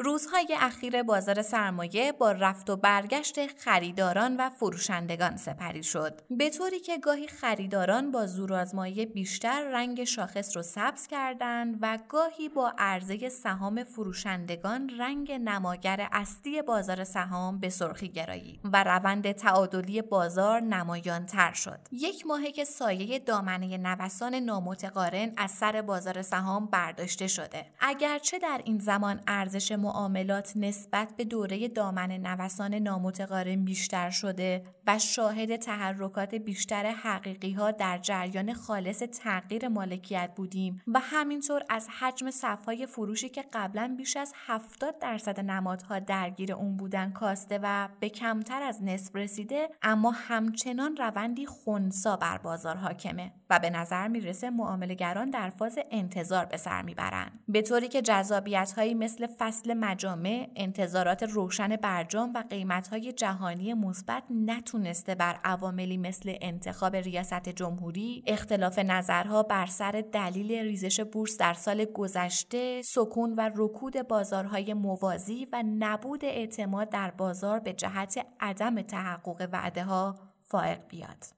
روزهای اخیر بازار سرمایه با رفت و برگشت خریداران و فروشندگان سپری شد. به طوری که گاهی خریداران با زورآزمایی بیشتر رنگ شاخص رو سبز کردند و گاهی با عرضه سهام فروشندگان رنگ نماگر اصلی بازار سهام به سرخی گرایید و روند تعادلی بازار نمایان تر شد. یک ماهه که سایه دامنه نوسان نامتقارن از سر بازار سهام برداشته شده. اگرچه در این زمان ارزش معاملات نسبت به دوره دامن نوسان نامتقارن بیشتر شده و شاهد تحرکات بیشتر حقیقی ها در جریان خالص تغییر مالکیت بودیم و همینطور از حجم صفهای فروشی که قبلا بیش از 70 درصد نمادها درگیر اون بودن کاسته و به کمتر از نصف رسیده اما همچنان روندی خونسا بر بازار حاکمه و به نظر می‌رسه معاملگران در فاز انتظار به سر می‌برند. به طوری که جذابیت هایی مثل فصل مجامع انتظارات روشن برجام و قیمت های جهانی مثبت نتونسته بر عواملی مثل انتخاب ریاست جمهوری اختلاف نظرها بر سر دلیل ریزش بورس در سال گذشته سکون و رکود بازارهای موازی و نبود اعتماد در بازار به جهت عدم تحقق وعده ها فائق بیاد.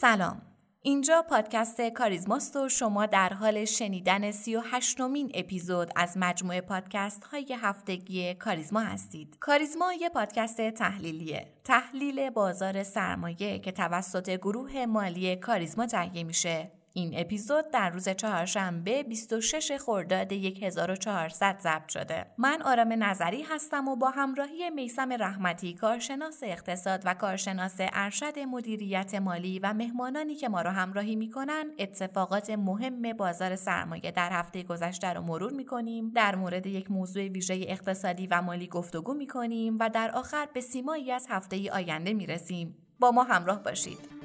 سلام اینجا پادکست کاریزماست و شما در حال شنیدن سی و هشتمین اپیزود از مجموعه پادکست های هفتگی کاریزما هستید. کاریزما یه پادکست تحلیلیه. تحلیل بازار سرمایه که توسط گروه مالی کاریزما تهیه میشه این اپیزود در روز چهارشنبه 26 خرداد 1400 ضبط شده. من آرام نظری هستم و با همراهی میسم رحمتی کارشناس اقتصاد و کارشناس ارشد مدیریت مالی و مهمانانی که ما را همراهی می‌کنن اتفاقات مهم بازار سرمایه در هفته گذشته رو مرور می‌کنیم. در مورد یک موضوع ویژه اقتصادی و مالی گفتگو می‌کنیم و در آخر به سیمایی از هفته آینده می‌رسیم. با ما همراه باشید.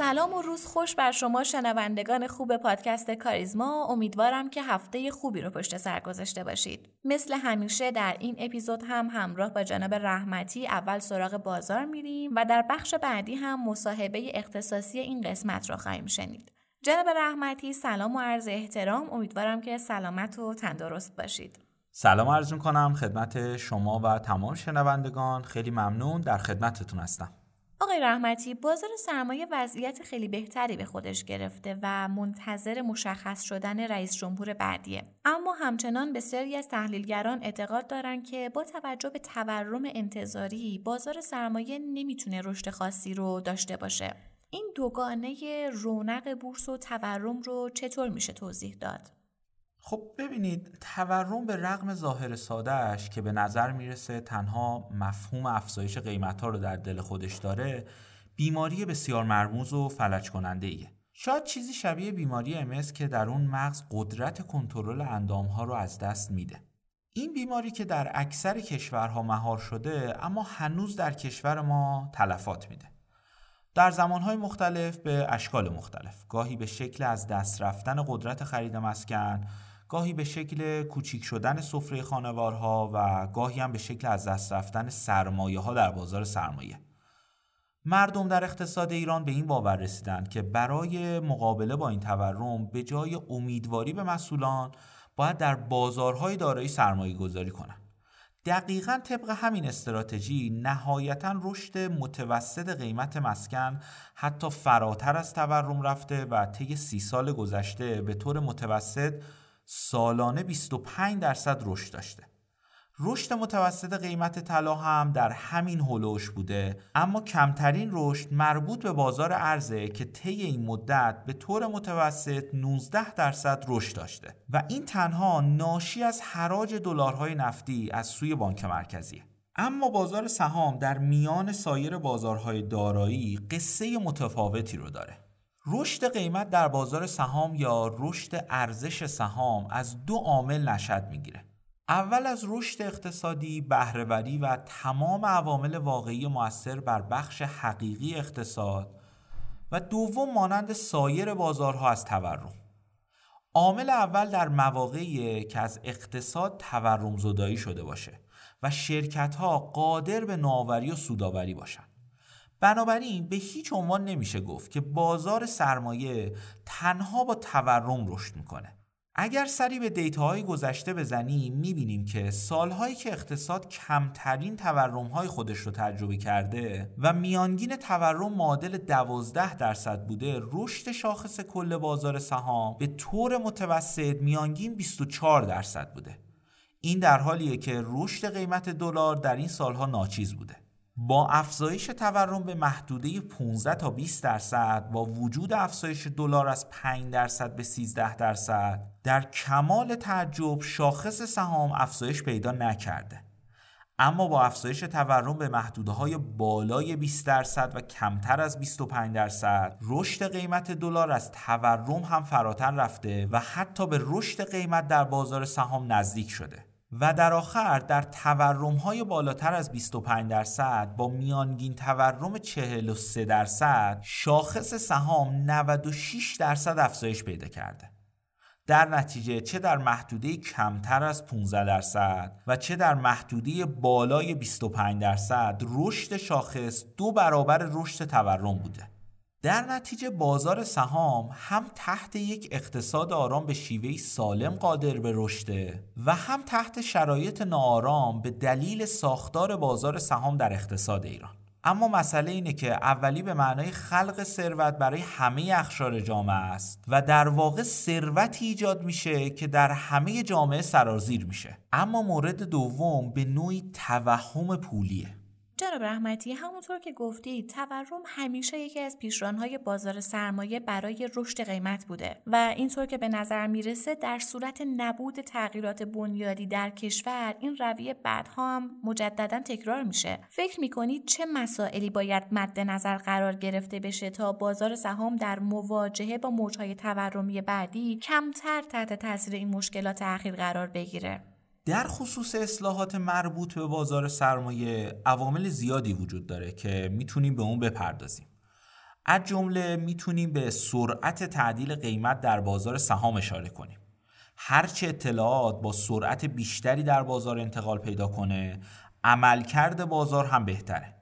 سلام و روز خوش بر شما شنوندگان خوب پادکست کاریزما. امیدوارم که هفته خوبی رو پشت سر گذاشته باشید. مثل همیشه در این اپیزود هم همراه با جناب رحمتی اول سراغ بازار میریم و در بخش بعدی هم مصاحبه اختصاصی این قسمت را خواهیم شنید. جناب رحمتی سلام و عرض احترام. امیدوارم که سلامت و تندرست باشید. سلام عرض کنم خدمت شما و تمام شنوندگان. خیلی ممنون. در خدمتتون هستم. آقای رحمتی بازار سرمایه وضعیت خیلی بهتری به خودش گرفته و منتظر مشخص شدن رئیس جمهور بعدیه. اما همچنان بسیاری از تحلیلگران اعتقاد دارند که با توجه به تورم انتظاری بازار سرمایه نمی‌تونه رشد خاصی رو داشته باشه. این دوگانه رونق بورس و تورم رو چطور میشه توضیح داد؟ خب ببینید تورم به رغم ظاهر سادهش که به نظر می‌رسه تنها مفهوم افزایش قیمت ها رو در دل خودش داره بیماری بسیار مرموز و فلج کننده ایه. شاید چیزی شبیه بیماری امس که در اون مغز قدرت کنترل اندام ها رو از دست میده. این بیماری که در اکثر کشورها مهار شده اما هنوز در کشور ما تلفات میده. در زمانهای مختلف به اشکال مختلف گاهی به شکل از دست رفتن قدرت خرید مسکن گاهی به شکل کوچیک شدن سفره خانوارها و گاهی هم به شکل از دست رفتن سرمایه ها در بازار سرمایه مردم در اقتصاد ایران به این باور رسیدند که برای مقابله با این تورم به جای امیدواری به مسئولان باید در بازارهای دارایی سرمایه گذاری کنند. دقیقا طبق همین استراتژی نهایتا رشد متوسط قیمت مسکن حتی فراتر از تورم رفته و طی سی سال گذشته به طور متوسط سالانه 25 درصد رشد داشته. رشد متوسط قیمت طلا هم در همین هلوش بوده اما کمترین رشد مربوط به بازار ارزه که طی این مدت به طور متوسط 19 درصد رشد داشته. و این تنها ناشی از حراج دلارهای نفتی از سوی بانک مرکزیه. اما بازار سهام در میان سایر بازارهای دارایی قصه متفاوتی رو داره. رشد قیمت در بازار سهام یا رشد ارزش سهام از دو عامل نشد می‌گیره اول از رشد اقتصادی، بهرهوری و تمام عوامل واقعی موثر بر بخش حقیقی اقتصاد و دوم مانند سایر بازارها از تورم. عامل اول در مواقعی که از اقتصاد تورم زدایی شده باشه و شرکت ها قادر به نوآوری و سوداوری باشن. بنابراین به هیچ عنوان نمیشه گفت که بازار سرمایه تنها با تورم رشد می‌کنه. اگر سری به دیتاهای گذشته بزنیم می‌بینیم که سالهایی که اقتصاد کمترین تورمهای خودش رو تجربه کرده و میانگین تورم معادل 12 درصد بوده رشد شاخص کل بازار سهام به طور متوسط میانگین 24 درصد بوده این در حالیه که رشد قیمت دلار در این سالها ناچیز بوده با افزایش تورم به محدوده 15 تا 20 درصد با وجود افزایش دلار از 5 درصد به 13 درصد در کمال تعجب شاخص سهام افزایش پیدا نکرده. اما با افزایش تورم به محدوده های بالای 20 درصد و کمتر از 25 درصد رشد قیمت دلار از تورم هم فراتر رفته و حتی به رشد قیمت در بازار سهام نزدیک شده. و در آخر در تورم های بالاتر از 25 درصد با میانگین تورم 43 درصد شاخص سهام 96 درصد افزایش پیدا کرده. در نتیجه چه در محدوده کمتر از 15 درصد و چه در محدوده بالای 25 درصد رشد شاخص دو برابر رشد تورم بوده. در نتیجه بازار سهام هم تحت یک اقتصاد آرام به شیوهی سالم قادر به رشده و هم تحت شرایط ناآرام به دلیل ساختار بازار سهام در اقتصاد ایران. اما مسئله اینه که اولی به معنای خلق ثروت برای همه اخشار جامعه است و در واقع ثروتی ایجاد میشه که در همه جامعه سرازیر میشه. اما مورد دوم به نوعی توهم پولیه. جناب رحمتی همونطور که گفتی تورم همیشه یکی از پیشرانهای بازار سرمایه برای رشد قیمت بوده و اینطور که به نظر می‌رسه در صورت نبود تغییرات بنیادی در کشور این رویه بعدها هم مجددا تکرار میشه. فکر می‌کنید چه مسائلی باید مد نظر قرار گرفته بشه تا بازار سهام در مواجهه با موجهای تورمی بعدی کمتر تحت تاثیر این مشکلات اخیر قرار بگیره؟ در خصوص اصلاحات مربوط به بازار سرمایه عوامل زیادی وجود داره که می‌تونیم به اون بپردازیم. از جمله می‌تونیم به سرعت تعدیل قیمت در بازار سهام اشاره کنیم. هرچه اطلاعات با سرعت بیشتری در بازار انتقال پیدا کنه عملکرد بازار هم بهتره.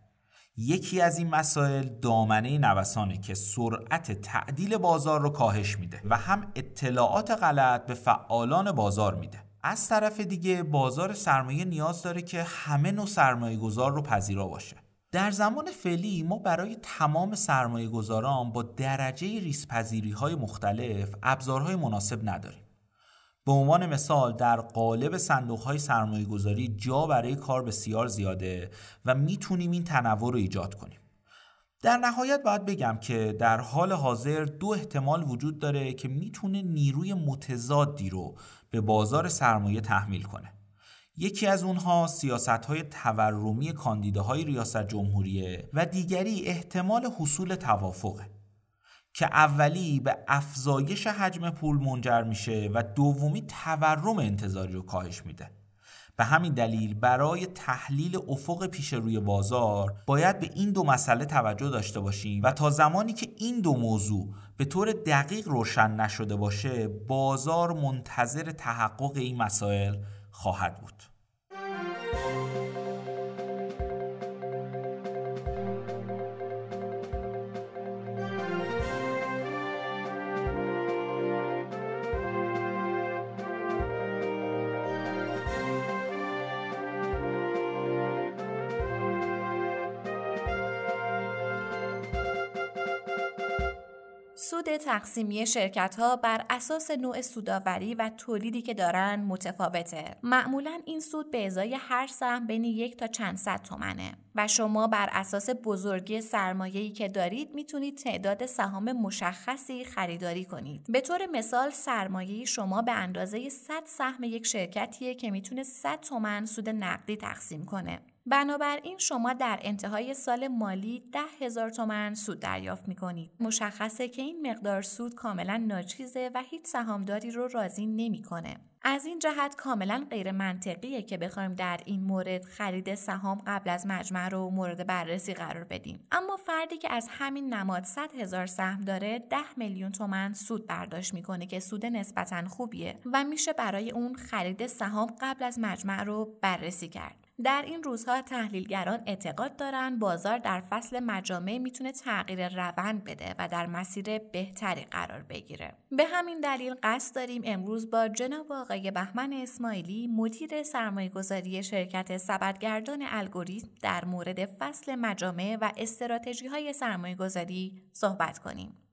یکی از این مسائل دامنه نوسانه که سرعت تعدیل بازار رو کاهش میده و هم اطلاعات غلط به فعالان بازار میده. از طرف دیگه بازار سرمایه نیاز داره که همه نوع سرمایه گذار رو پذیرا باشه. در زمان فعلی ما برای تمام سرمایه گذاران با درجه ریسپذیری های مختلف ابزارهای مناسب نداریم. به عنوان مثال در قالب صندوق های سرمایه گذاری جا برای کار بسیار زیاده و می‌تونیم این تنوع رو ایجاد کنیم. در نهایت باید بگم که در حال حاضر دو احتمال وجود داره که می‌تونه نیروی متضادی رو به بازار سرمایه تحمیل کنه. یکی از اونها سیاست های تورمی کاندیداهای ریاست جمهوریه و دیگری احتمال حصول توافقه که اولی به افزایش حجم پول منجر میشه و دومی تورم انتظاری رو کاهش میده. به همین دلیل برای تحلیل افق پیش روی بازار باید به این دو مسئله توجه داشته باشیم و تا زمانی که این دو موضوع به طور دقیق روشن نشده باشه بازار منتظر تحقق این مسائل خواهد بود. سود تقسیمی شرکت ها بر اساس نوع سوداوری و تولیدی که دارن متفاوته. معمولا این سود به ازای هر سهم بین یک تا چند صد تومنه و شما بر اساس بزرگی سرمایه‌ای که دارید می‌تونید تعداد سهام مشخصی خریداری کنید. به طور مثال سرمایه شما به اندازه 100 سهم یک شرکتیه که می‌تونه 100 تومن سود نقدی تقسیم کنه. بنابراین شما در انتهای سال مالی ده هزار تومن سود دریافت می کنید. مشخصه که این مقدار سود کاملا ناچیزه و هیچ سهامداری رو راضی نمی‌کنه. از این جهت کاملا غیر منطقیه که بخوایم در این مورد خرید سهام قبل از مجمع رو مورد بررسی قرار بدیم اما فردی که از همین نماد 100 هزار سهم داره 10 میلیون تومن سود برداشت می‌کنه که سود نسبتا خوبیه و میشه برای اون خرید سهام قبل از مجمع رو بررسی کرد در این روزها تحلیلگران اعتقاد دارند بازار در فصل مجامع می‌تونه تغییر روند بده و در مسیر بهتری قرار بگیره. به همین دلیل قصد داریم امروز با جناب آقای بهمن اسماعیلی مدیر سرمایه گذاری شرکت سبدگردان الگوریتم در مورد فصل مجامع و استراتژی های سرمایه گذاری صحبت کنیم.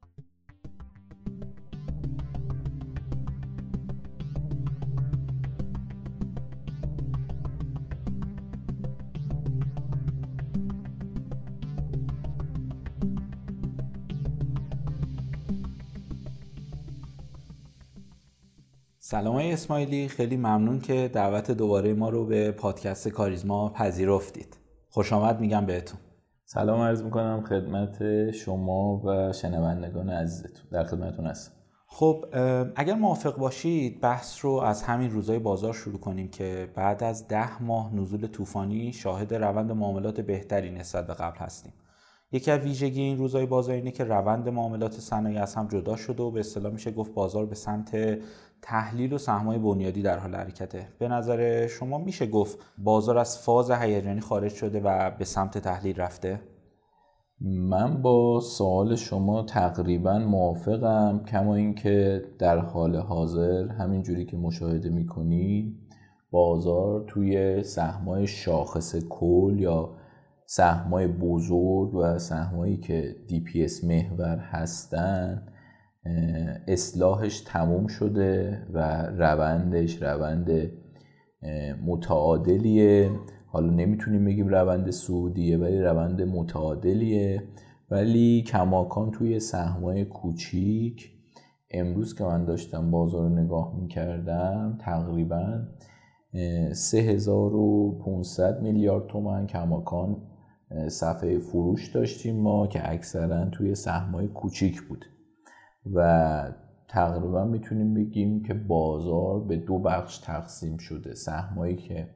سلام های اسماعیلی خیلی ممنون که دعوت دوباره ما رو به پادکست کاریزما پذیرفتید. خوش آمد میگم بهتون. سلام عرض می‌کنم خدمت شما و شنوندگان عزیزتون. در خدمتون هستم. خب اگر موافق باشید بحث رو از همین روزای بازار شروع کنیم که بعد از ده ماه نزول طوفانی شاهد روند معاملات بهتری نسبت به قبل هستیم. یکی از ویژگی این روزهای بازار اینه که روند معاملات صنایع از هم جدا شده و به اصطلاح میشه گفت بازار به سمت تحلیل و سهمای بنیادی در حال حرکته. به نظر شما میشه گفت بازار از فاز هیجانی خارج شده و به سمت تحلیل رفته؟ من با سوال شما تقریبا موافقم کما اینکه در حال حاضر همین جوری که مشاهده می‌کنی بازار توی سهمای شاخص کل یا سهمای بزرگ و سهمایی که اس محور هستن اصلاحش تموم شده و روندش روند متعادلیه. حالا نمی‌تونیم بگیم روند سعودیه ولی روند متعادلیه. ولی کماکان توی سهمای کوچیک امروز که من داشتم بازار رو نگاه می‌کردم تقریبا 3500 میلیارد تومن کماکان صفحه فروش داشتیم ما که اکثرا توی سهمای کوچیک بود. و تقریبا می‌تونیم بگیم که بازار به دو بخش تقسیم شده. سهمایی که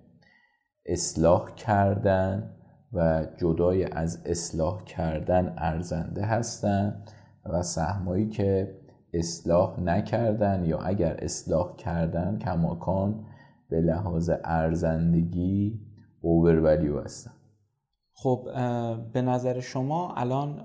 اصلاح کردن و جدای از اصلاح کردن ارزنده هستند و سهمایی که اصلاح نکردن یا اگر اصلاح کردن کماکان به لحاظ ارزندگی اوور هستن. خب به نظر شما الان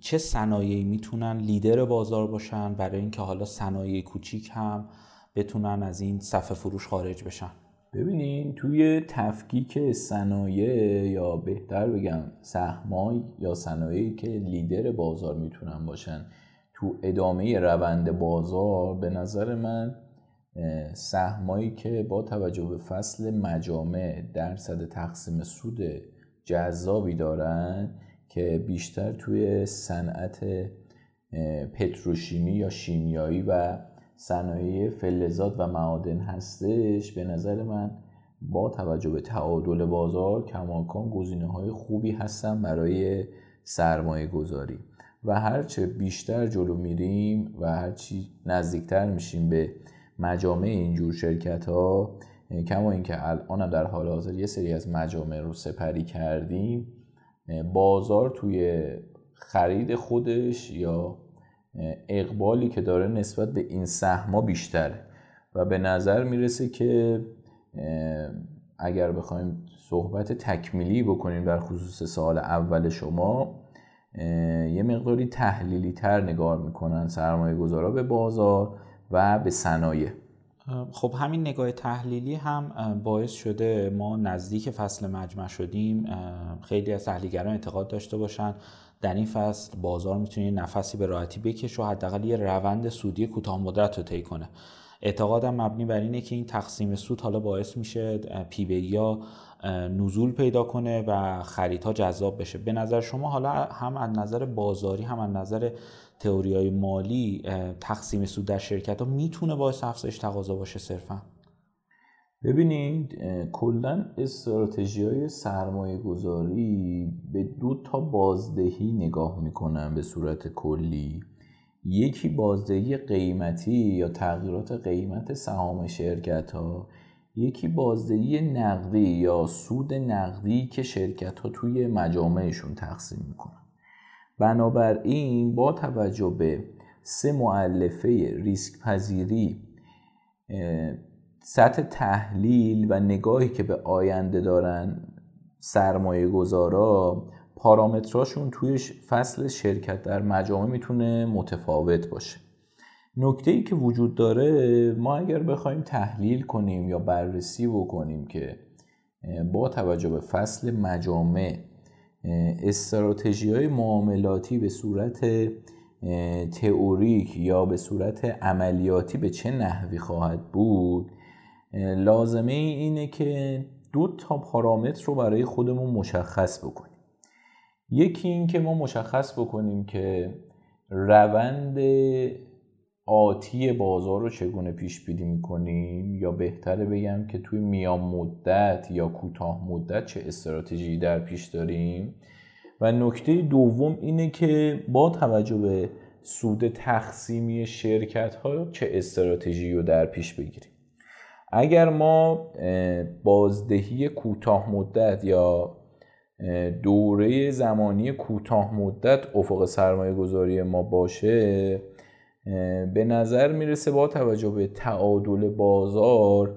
چه صنایعی می‌تونن لیدر بازار باشن برای اینکه حالا صنایع کوچیک هم بتونن از این صفحه فروش خارج بشن؟ ببینین توی تفکیک صنایع یا بهتر بگم سهمای یا صنایعی که لیدر بازار می‌تونن باشن تو ادامه روند بازار به نظر من سهمایی که با توجه به فصل مجامع درصد تقسیم سود جذابی دارن که بیشتر توی صنعت پتروشیمی یا شیمیایی و صنایع فلزات و معادن هستش. به نظر من با توجه به تعادل بازار کماکان گزینه های خوبی هستن برای سرمایه گذاری و هرچه بیشتر جلو میریم و هرچی نزدیکتر میشیم به مجامع اینجور شرکت ها کما اینکه الان در حال حاضر یه سری از مجامع رو سپری کردیم بازار توی خرید خودش یا اقبالی که داره نسبت به این سهما بیشتره. و به نظر می‌رسه که اگر بخوایم صحبت تکمیلی بکنیم در خصوص سال اول شما یه مقداری تحلیلی تر نگاه می‌کنن سرمایه گذارا به بازار و به صنایع. خب همین نگاه تحلیلی هم باعث شده ما نزدیک فصل مجمع شدیم. خیلی از تحلیلگران اعتقاد داشته باشن در این فصل بازار می‌تونه نفسی به راحتی بکشه و حداقل یه روند سودی کوتاه مدت رو طی کنه. اعتقادم مبنی بر اینه که این تقسیم سود حالا باعث میشه پی یا نزول پیدا کنه و خریدها جذاب بشه. به نظر شما حالا هم از نظر بازاری هم از نظر تئوری های مالی تقسیم سود در شرکت ها می‌تونه باعث افزایش تقاضا باشه صرفا؟ ببینید کلا استراتژی های سرمایه گذاری به دو تا بازدهی نگاه می‌کنن به صورت کلی. یکی بازدهی قیمتی یا تغییرات قیمت سهام شرکت ها یکی بازدهی نقدی یا سود نقدی که شرکت ها توی مجامعشون تقسیم می‌کنن. بنابراین با توجه به سه معلفه ریسک پذیری سطح تحلیل و نگاهی که به آینده دارن سرمایه گذارا پارامتراشون توی فصل شرکت در مجامع می‌تونه متفاوت باشه. نکته ای که وجود داره ما اگر بخوایم تحلیل کنیم یا بررسی بکنیم که با توجه به فصل مجامع استراتژی های معاملاتی به صورت تئوریک یا به صورت عملیاتی به چه نحوی خواهد بود؟ لازمه اینه که دو تا پارامتر رو برای خودمون مشخص بکنیم. یکی این که ما مشخص بکنیم که روند آتی بازار رو چگونه پیش بینی می‌کنیم؟ یا بهتره بگم که توی میان مدت یا کوتاه مدت چه استراتژی در پیش داریم؟ و نکته دوم اینه که با توجه به سود تقسیمی شرکت ها چه استراتژی رو در پیش بگیریم؟ اگر ما بازدهی کوتاه مدت یا دوره زمانی کوتاه مدت افق سرمایه گذاری ما باشه به نظر می‌رسه با توجه به تعادل بازار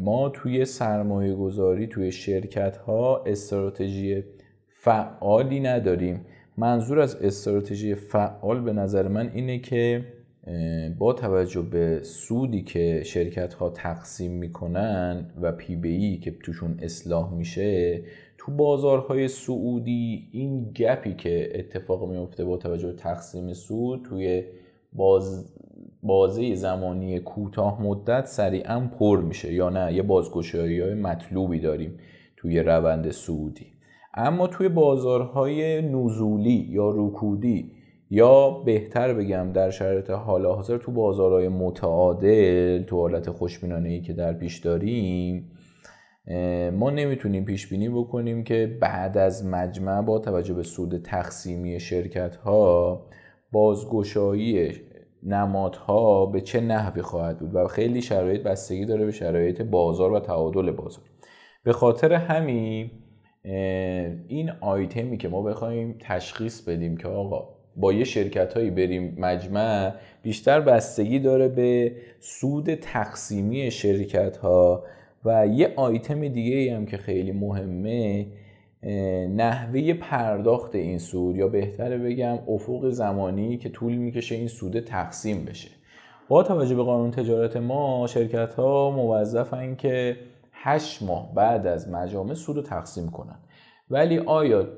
ما توی سرمایه گذاری توی شرکت ها استراتژی فعالی نداریم. منظور از استراتژی فعال به نظر من اینه که با توجه به سودی که شرکت ها تقسیم می‌کنن و پی بی که توشون اصلاح میشه تو بازارهای سعودی این گپی که اتفاق میفته با توجه به تقسیم سود توی باز بازه زمانی کوتاه مدت سریعا پر میشه. یا نه یه بازگشایی های مطلوبی داریم توی روند سعودی. اما توی بازارهای نزولی یا رکودی یا بهتر بگم در شرایط حال حاضر تو بازارهای متعادل تو حالت خوشبینانه ای که در پیش داریم ما نمی‌تونیم پیش بینی بکنیم که بعد از مجمع با توجه به سود تقسیمی شرکت ها بازگشایی نمادها به چه نحوی خواهد بود و خیلی شرایط بستگی داره به شرایط بازار و تعادل بازار. به خاطر همین این آیتمی که ما بخوایم تشخیص بدیم که آقا با یه شرکت هایی بریم مجمع بیشتر بستگی داره به سود تقسیمی شرکت ها و یه آیتم دیگه هم که خیلی مهمه نحوه پرداخت این سود یا بهتره بگم افق زمانی که طول می‌کشه این سود تقسیم بشه. با توجه به قانون تجارت ما شرکت ها موظفن که 8 ماه بعد از مجامع سود رو تقسیم کنن. ولی آیا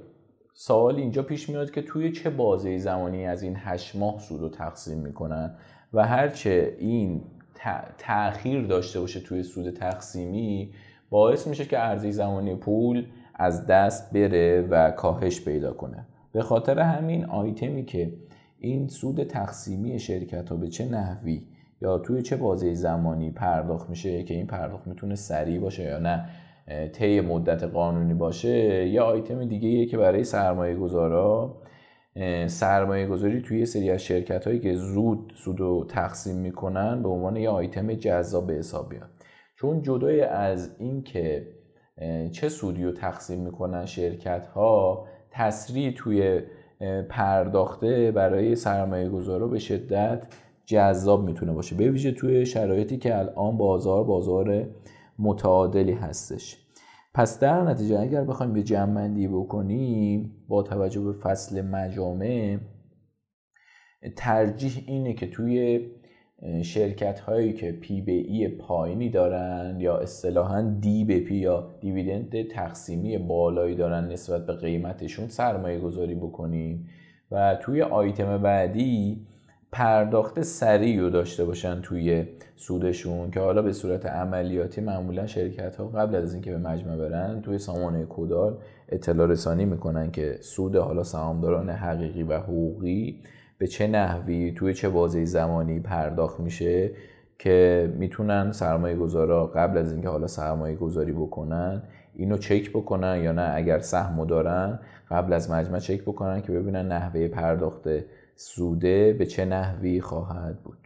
سوال اینجا پیش میاد که توی چه بازه زمانی از این 8 ماه سود رو تقسیم می‌کنن و هرچه این تأخیر داشته باشه توی سود تقسیمی باعث میشه که عرضه زمانی پول از دست بره و کاهش پیدا کنه. به خاطر همین آیتمی که این سود تقسیمی شرکت ها به چه نحوی یا توی چه بازه زمانی پرداخت میشه که این پرداخت می‌تونه سریع باشه یا نه طی مدت قانونی باشه یا آیتم دیگه که برای سرمایه گذارا سرمایه گذاری توی سری از شرکت هایی که زود سود رو تقسیم می‌کنن به عنوان یه آیتم جذاب به حساب بیاد چون جدای از این که چه سودی رو تقسیم می‌کنن شرکت ها تسریع توی پرداخته برای سرمایه گذارا به شدت جذاب می‌تونه باشه. به ویژه توی شرایطی که الان بازار بازار متعادلی هستش. پس در نتیجه اگر بخوایم به جمعندی بکنیم با توجه به فصل مجامع ترجیح اینه که توی شرکت هایی که پی به ای پایینی دارن یا اصطلاحا دی به پی یا دیویدند تقسیمی بالایی دارن نسبت به قیمتشون سرمایه گذاری بکنیم و توی آیتم بعدی پرداخت سریع رو داشته باشن توی سودشون که حالا به صورت عملیاتی معمولا شرکت ها قبل از اینکه به مجمع برن توی سامانه کدال اطلاع رسانی می‌کنن که سود حالا سهامداران حقیقی و حقوقی به چه نحوی توی چه بازه زمانی پرداخت میشه که می‌تونن سرمایه گذارا قبل از اینکه حالا سرمایه گذاری بکنن اینو چک بکنن یا نه؟ اگر سهم دارن قبل از مجمع چک بکنن که ببینن نحوه پرداخت سوده به چه نحوی خواهد بود.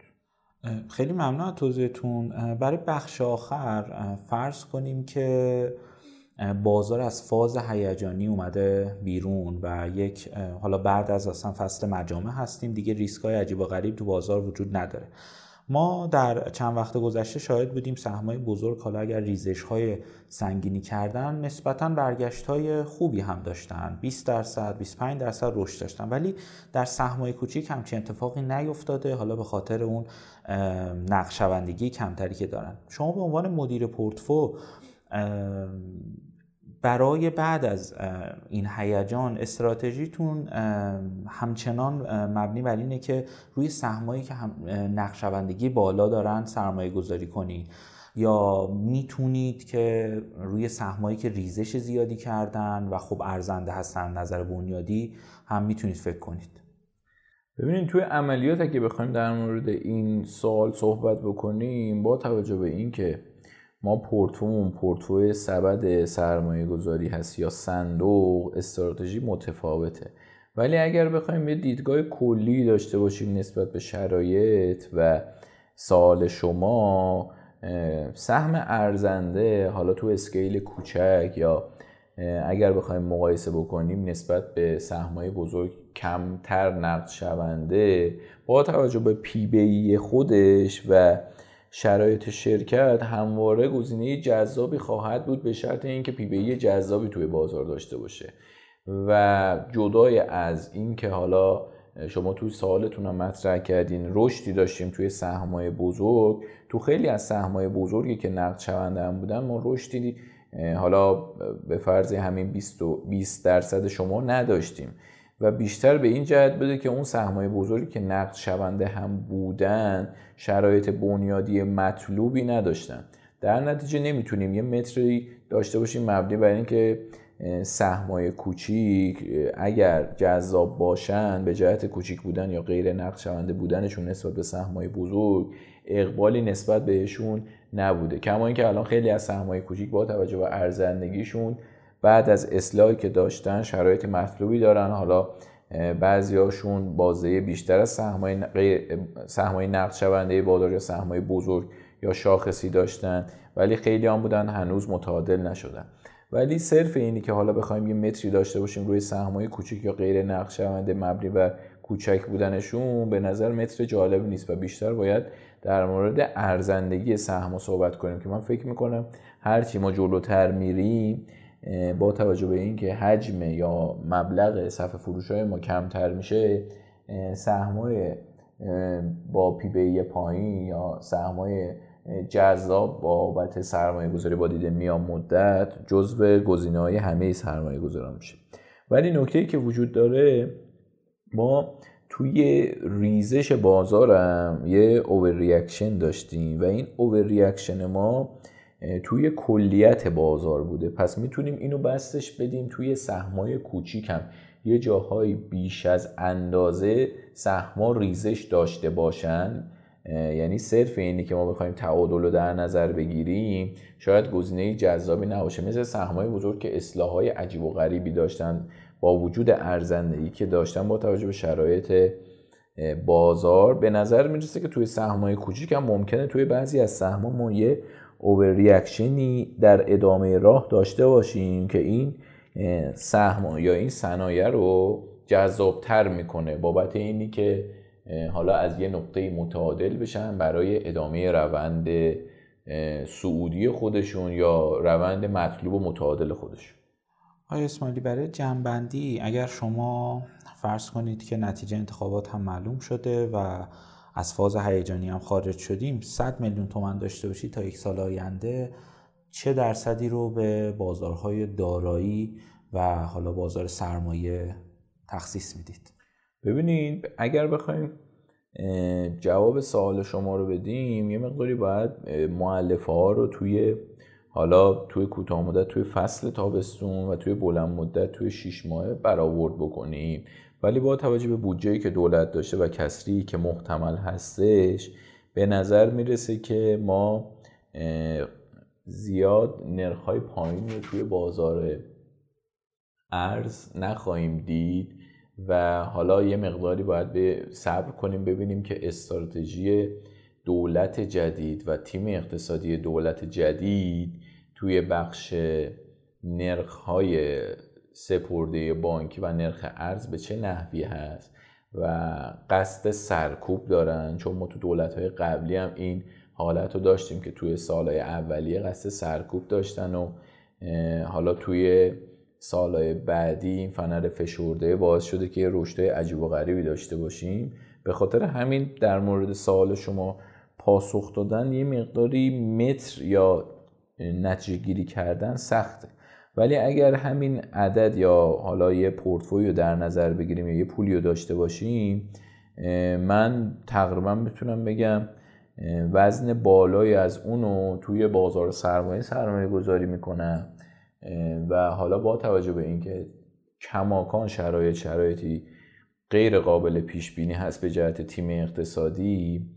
خیلی ممنون از توضیحتون. برای بخش آخر فرض کنیم که بازار از فاز هیجانی اومده بیرون و یک حالا بعد از اصلا فصل مجامع هستیم دیگه ریسک های عجیب و غریب تو بازار وجود نداره. ما در چند وقت گذشته شاهد بودیم سهمای بزرگ حالا اگر ریزش های سنگینی کردن نسبتا برگشت های خوبی هم داشتن. 20 درصد 25 درصد رشد داشتن. ولی در سهمای کوچیک همچین اتفاقی نیفتاده حالا به خاطر اون نقشوندگی کمتری که دارن. شما به عنوان مدیر پورتفو برای بعد از این هیجان استراتژیتون همچنان مبنی بر اینه که روی سهمایی که نقشوندگی بالا دارن سرمایه گذاری کنید. یا می‌تونید که روی سهمایی که ریزش زیادی کردن و خب ارزنده هستن نظر بنیادی هم می‌تونید فکر کنید. ببینید توی عملیات اگه بخوایم در مورد این سوال صحبت بکنیم با توجه به اینکه ما پورتفومون پورتفوی سبد سرمایه گذاری هست یا صندوق استراتژی متفاوته. ولی اگر بخوایم یه دیدگاه کلی داشته باشیم نسبت به شرایط و سال شما سهم ارزنده حالا تو scale کوچک یا اگر بخوایم مقایسه بکنیم نسبت به سهمای بزرگ کمتر نقد شونده با توجه به P/B خودش و شرایط شرکت همواره گزینه جذابی خواهد بود به شرط اینکه P/B جذابی توی بازار داشته باشه. و جدای از اینکه حالا شما توی سوالتون هم مطرح کردین رشدی داشتیم توی سهمای بزرگ. تو خیلی از سهمای بزرگی که نقد شونده هم بودن ما رشدی حالا به فرض همین 20 درصد شما نداشتیم. و بیشتر به این جهت بده که اون سهمای بزرگی که نقد شونده هم بودن شرایط بنیادی مطلوبی نداشتن. در نتیجه نمی‌تونیم یه متری داشته باشیم مبنی بر اینکه سهمای کوچیک اگر جذاب باشن به جهت کوچیک بودن یا غیر نقد شونده بودنشون نسبت به سهمای بزرگ اقبالی نسبت بهشون نبوده. کما اینکه الان خیلی از سهمای کوچیک با توجه به ارزندگیشون بعد از اصلاحی که داشتن شرایط مطلوبی دارن. حالا بعضیاشون بازه بیشتر از سهمای نقد شونده بازار یا سهمای بزرگ یا شاخصی داشتن. ولی خیلی هم بودن هنوز متعادل نشدن. ولی صرف اینی که حالا بخوایم یه متری داشته باشیم روی سهمای کوچیک یا غیر نقد شونده مبنی بر کوچک بودنشون به نظر متر جالب نیست و بیشتر باید در مورد ارزندگی سهم صحبت کنیم. که من فکر می‌کنم هرچی ما جلوتر میریم با توجه به اینکه حجم یا مبلغ صفحه فروش های ما کمتر میشه سهمای با پی بی پایین یا سهمای جذاب بابت سرمایه گذاری با دید میان مدت جزو گزینه های همه سرمایه گذاران میشه. ولی نکته که وجود داره ما توی ریزش بازارم یه اوور داشتیم و این اوور ما توی کلیت بازار بوده. پس می‌تونیم اینو بستش بدیم توی سهمای کوچیکم. یه جاهایی بیش از اندازه سهما ریزش داشته باشن. یعنی صرف اینی که ما بخوایم تعادل رو در نظر بگیریم شاید گزینه جذابی نباشه. مثل سهمای بزرگ که اصلاحهای عجیب و غریبی داشتن با وجود ارزندگی که داشتن با توجه به شرایط بازار به نظر می‌رسه که توی سهمای کوچیک هم ممکنه توی بعضی از سهم‌ها ما یه اوور ریاکشنی در ادامه راه داشته باشیم که این سهم یا این صنایع رو جذابتر می‌کنه. بابت اینی که حالا از یه نقطه متعادل بشن برای ادامه روند سعودی خودشون یا روند مطلوب و متعادل خودشون. آیا اسماعیلی برای جنبندی اگر شما فرض کنید که نتیجه انتخابات هم معلوم شده و از فاز هیجانی هم خارج شدیم. 100 میلیون تومن داشته باشید تا یک سال آینده چه درصدی رو به بازارهای دارایی و حالا بازار سرمایه تخصیص می‌دید؟ ببینید اگر بخوایم جواب سوال شما رو بدیم یه مقداری باید معلفه ها رو توی حالا توی کوتاه مدت توی فصل تابستون و توی بلند مدت توی شیش ماه برآورد بکنیم. ولی با توجه به بودجه‌ای که دولت داشته و کسری که محتمل هستش به نظر می‌رسه که ما زیاد نرخ‌های پایین رو توی بازار ارز نخواهیم دید و حالا یه مقداری باید به صبر کنیم ببینیم که استراتژی دولت جدید و تیم اقتصادی دولت جدید توی بخش نرخ های سپرده بانکی و نرخ ارز به چه نحوی هست و قصد سرکوب دارن؟ چون ما تو دولت های قبلی هم این حالت رو داشتیم که توی سالهای اولیه قصد سرکوب داشتن و حالا توی سالهای بعدی این فنر فشرده باعث شده که رشدهای عجیب و غریبی داشته باشیم. به خاطر همین در مورد سوال شما پاسخ دادن یه مقداری متر یا نتیجه گیری کردن سخته. ولی اگر همین عدد یا حالا یه پورتفولیو در نظر بگیریم یا یه پولی رو داشته باشیم من تقریبا می‌تونم بگم وزن بالایی از اونو توی بازار سرمایه سرمایه گذاری می‌کنم و حالا با توجه به اینکه کماکان شرایط شرایطی غیر قابل پیش بینی هست به جهت تیم اقتصادی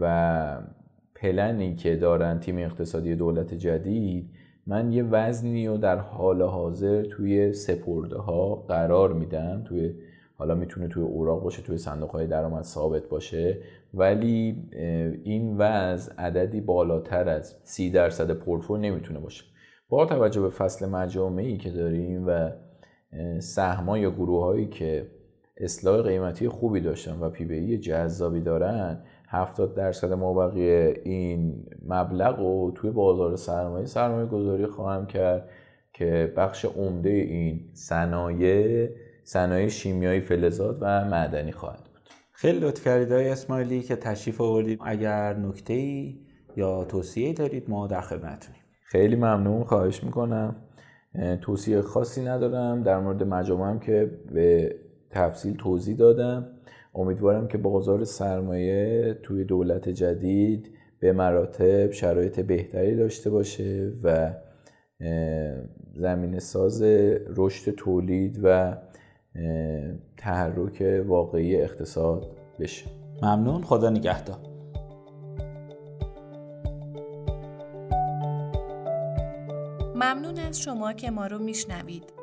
و پلنی که دارن تیم اقتصادی دولت جدید من یه وزنی رو در حال حاضر توی سپرده ها قرار میدم توی حالا می‌تونه توی اوراق باشه توی صندوق های درآمد ثابت باشه ولی این وزن عددی بالاتر از سی درصد پورتفولیو نمی‌تونه باشه. با توجه به فصل مجامعی که داریم و سهما یا گروه هایی که اصلاح قیمتی خوبی داشتن و پی جذابی دارن 70 درصد مابقی این مبلغ رو توی بازار سرمایه سرمایه گذاری خواهم کرد که بخش عمده این صنایع صنایع شیمیایی فلزات و معدنی خواهد بود. خیلی لطف کردید های اسماعیلی که تشریف آوردید. اگر نکته ای یا توصیه دارید ما در خدمتتونیم خیلی ممنون. خواهش می‌کنم. توصیه خاصی ندارم. در مورد مجامع که به تفصیل توضیح دادم. امیدوارم که بازار سرمایه توی دولت جدید به مراتب شرایط بهتری داشته باشه و زمین ساز رشد تولید و تحرک واقعی اقتصاد بشه. ممنون. خدا نگهدار. ممنون از شما که ما رو میشنوید.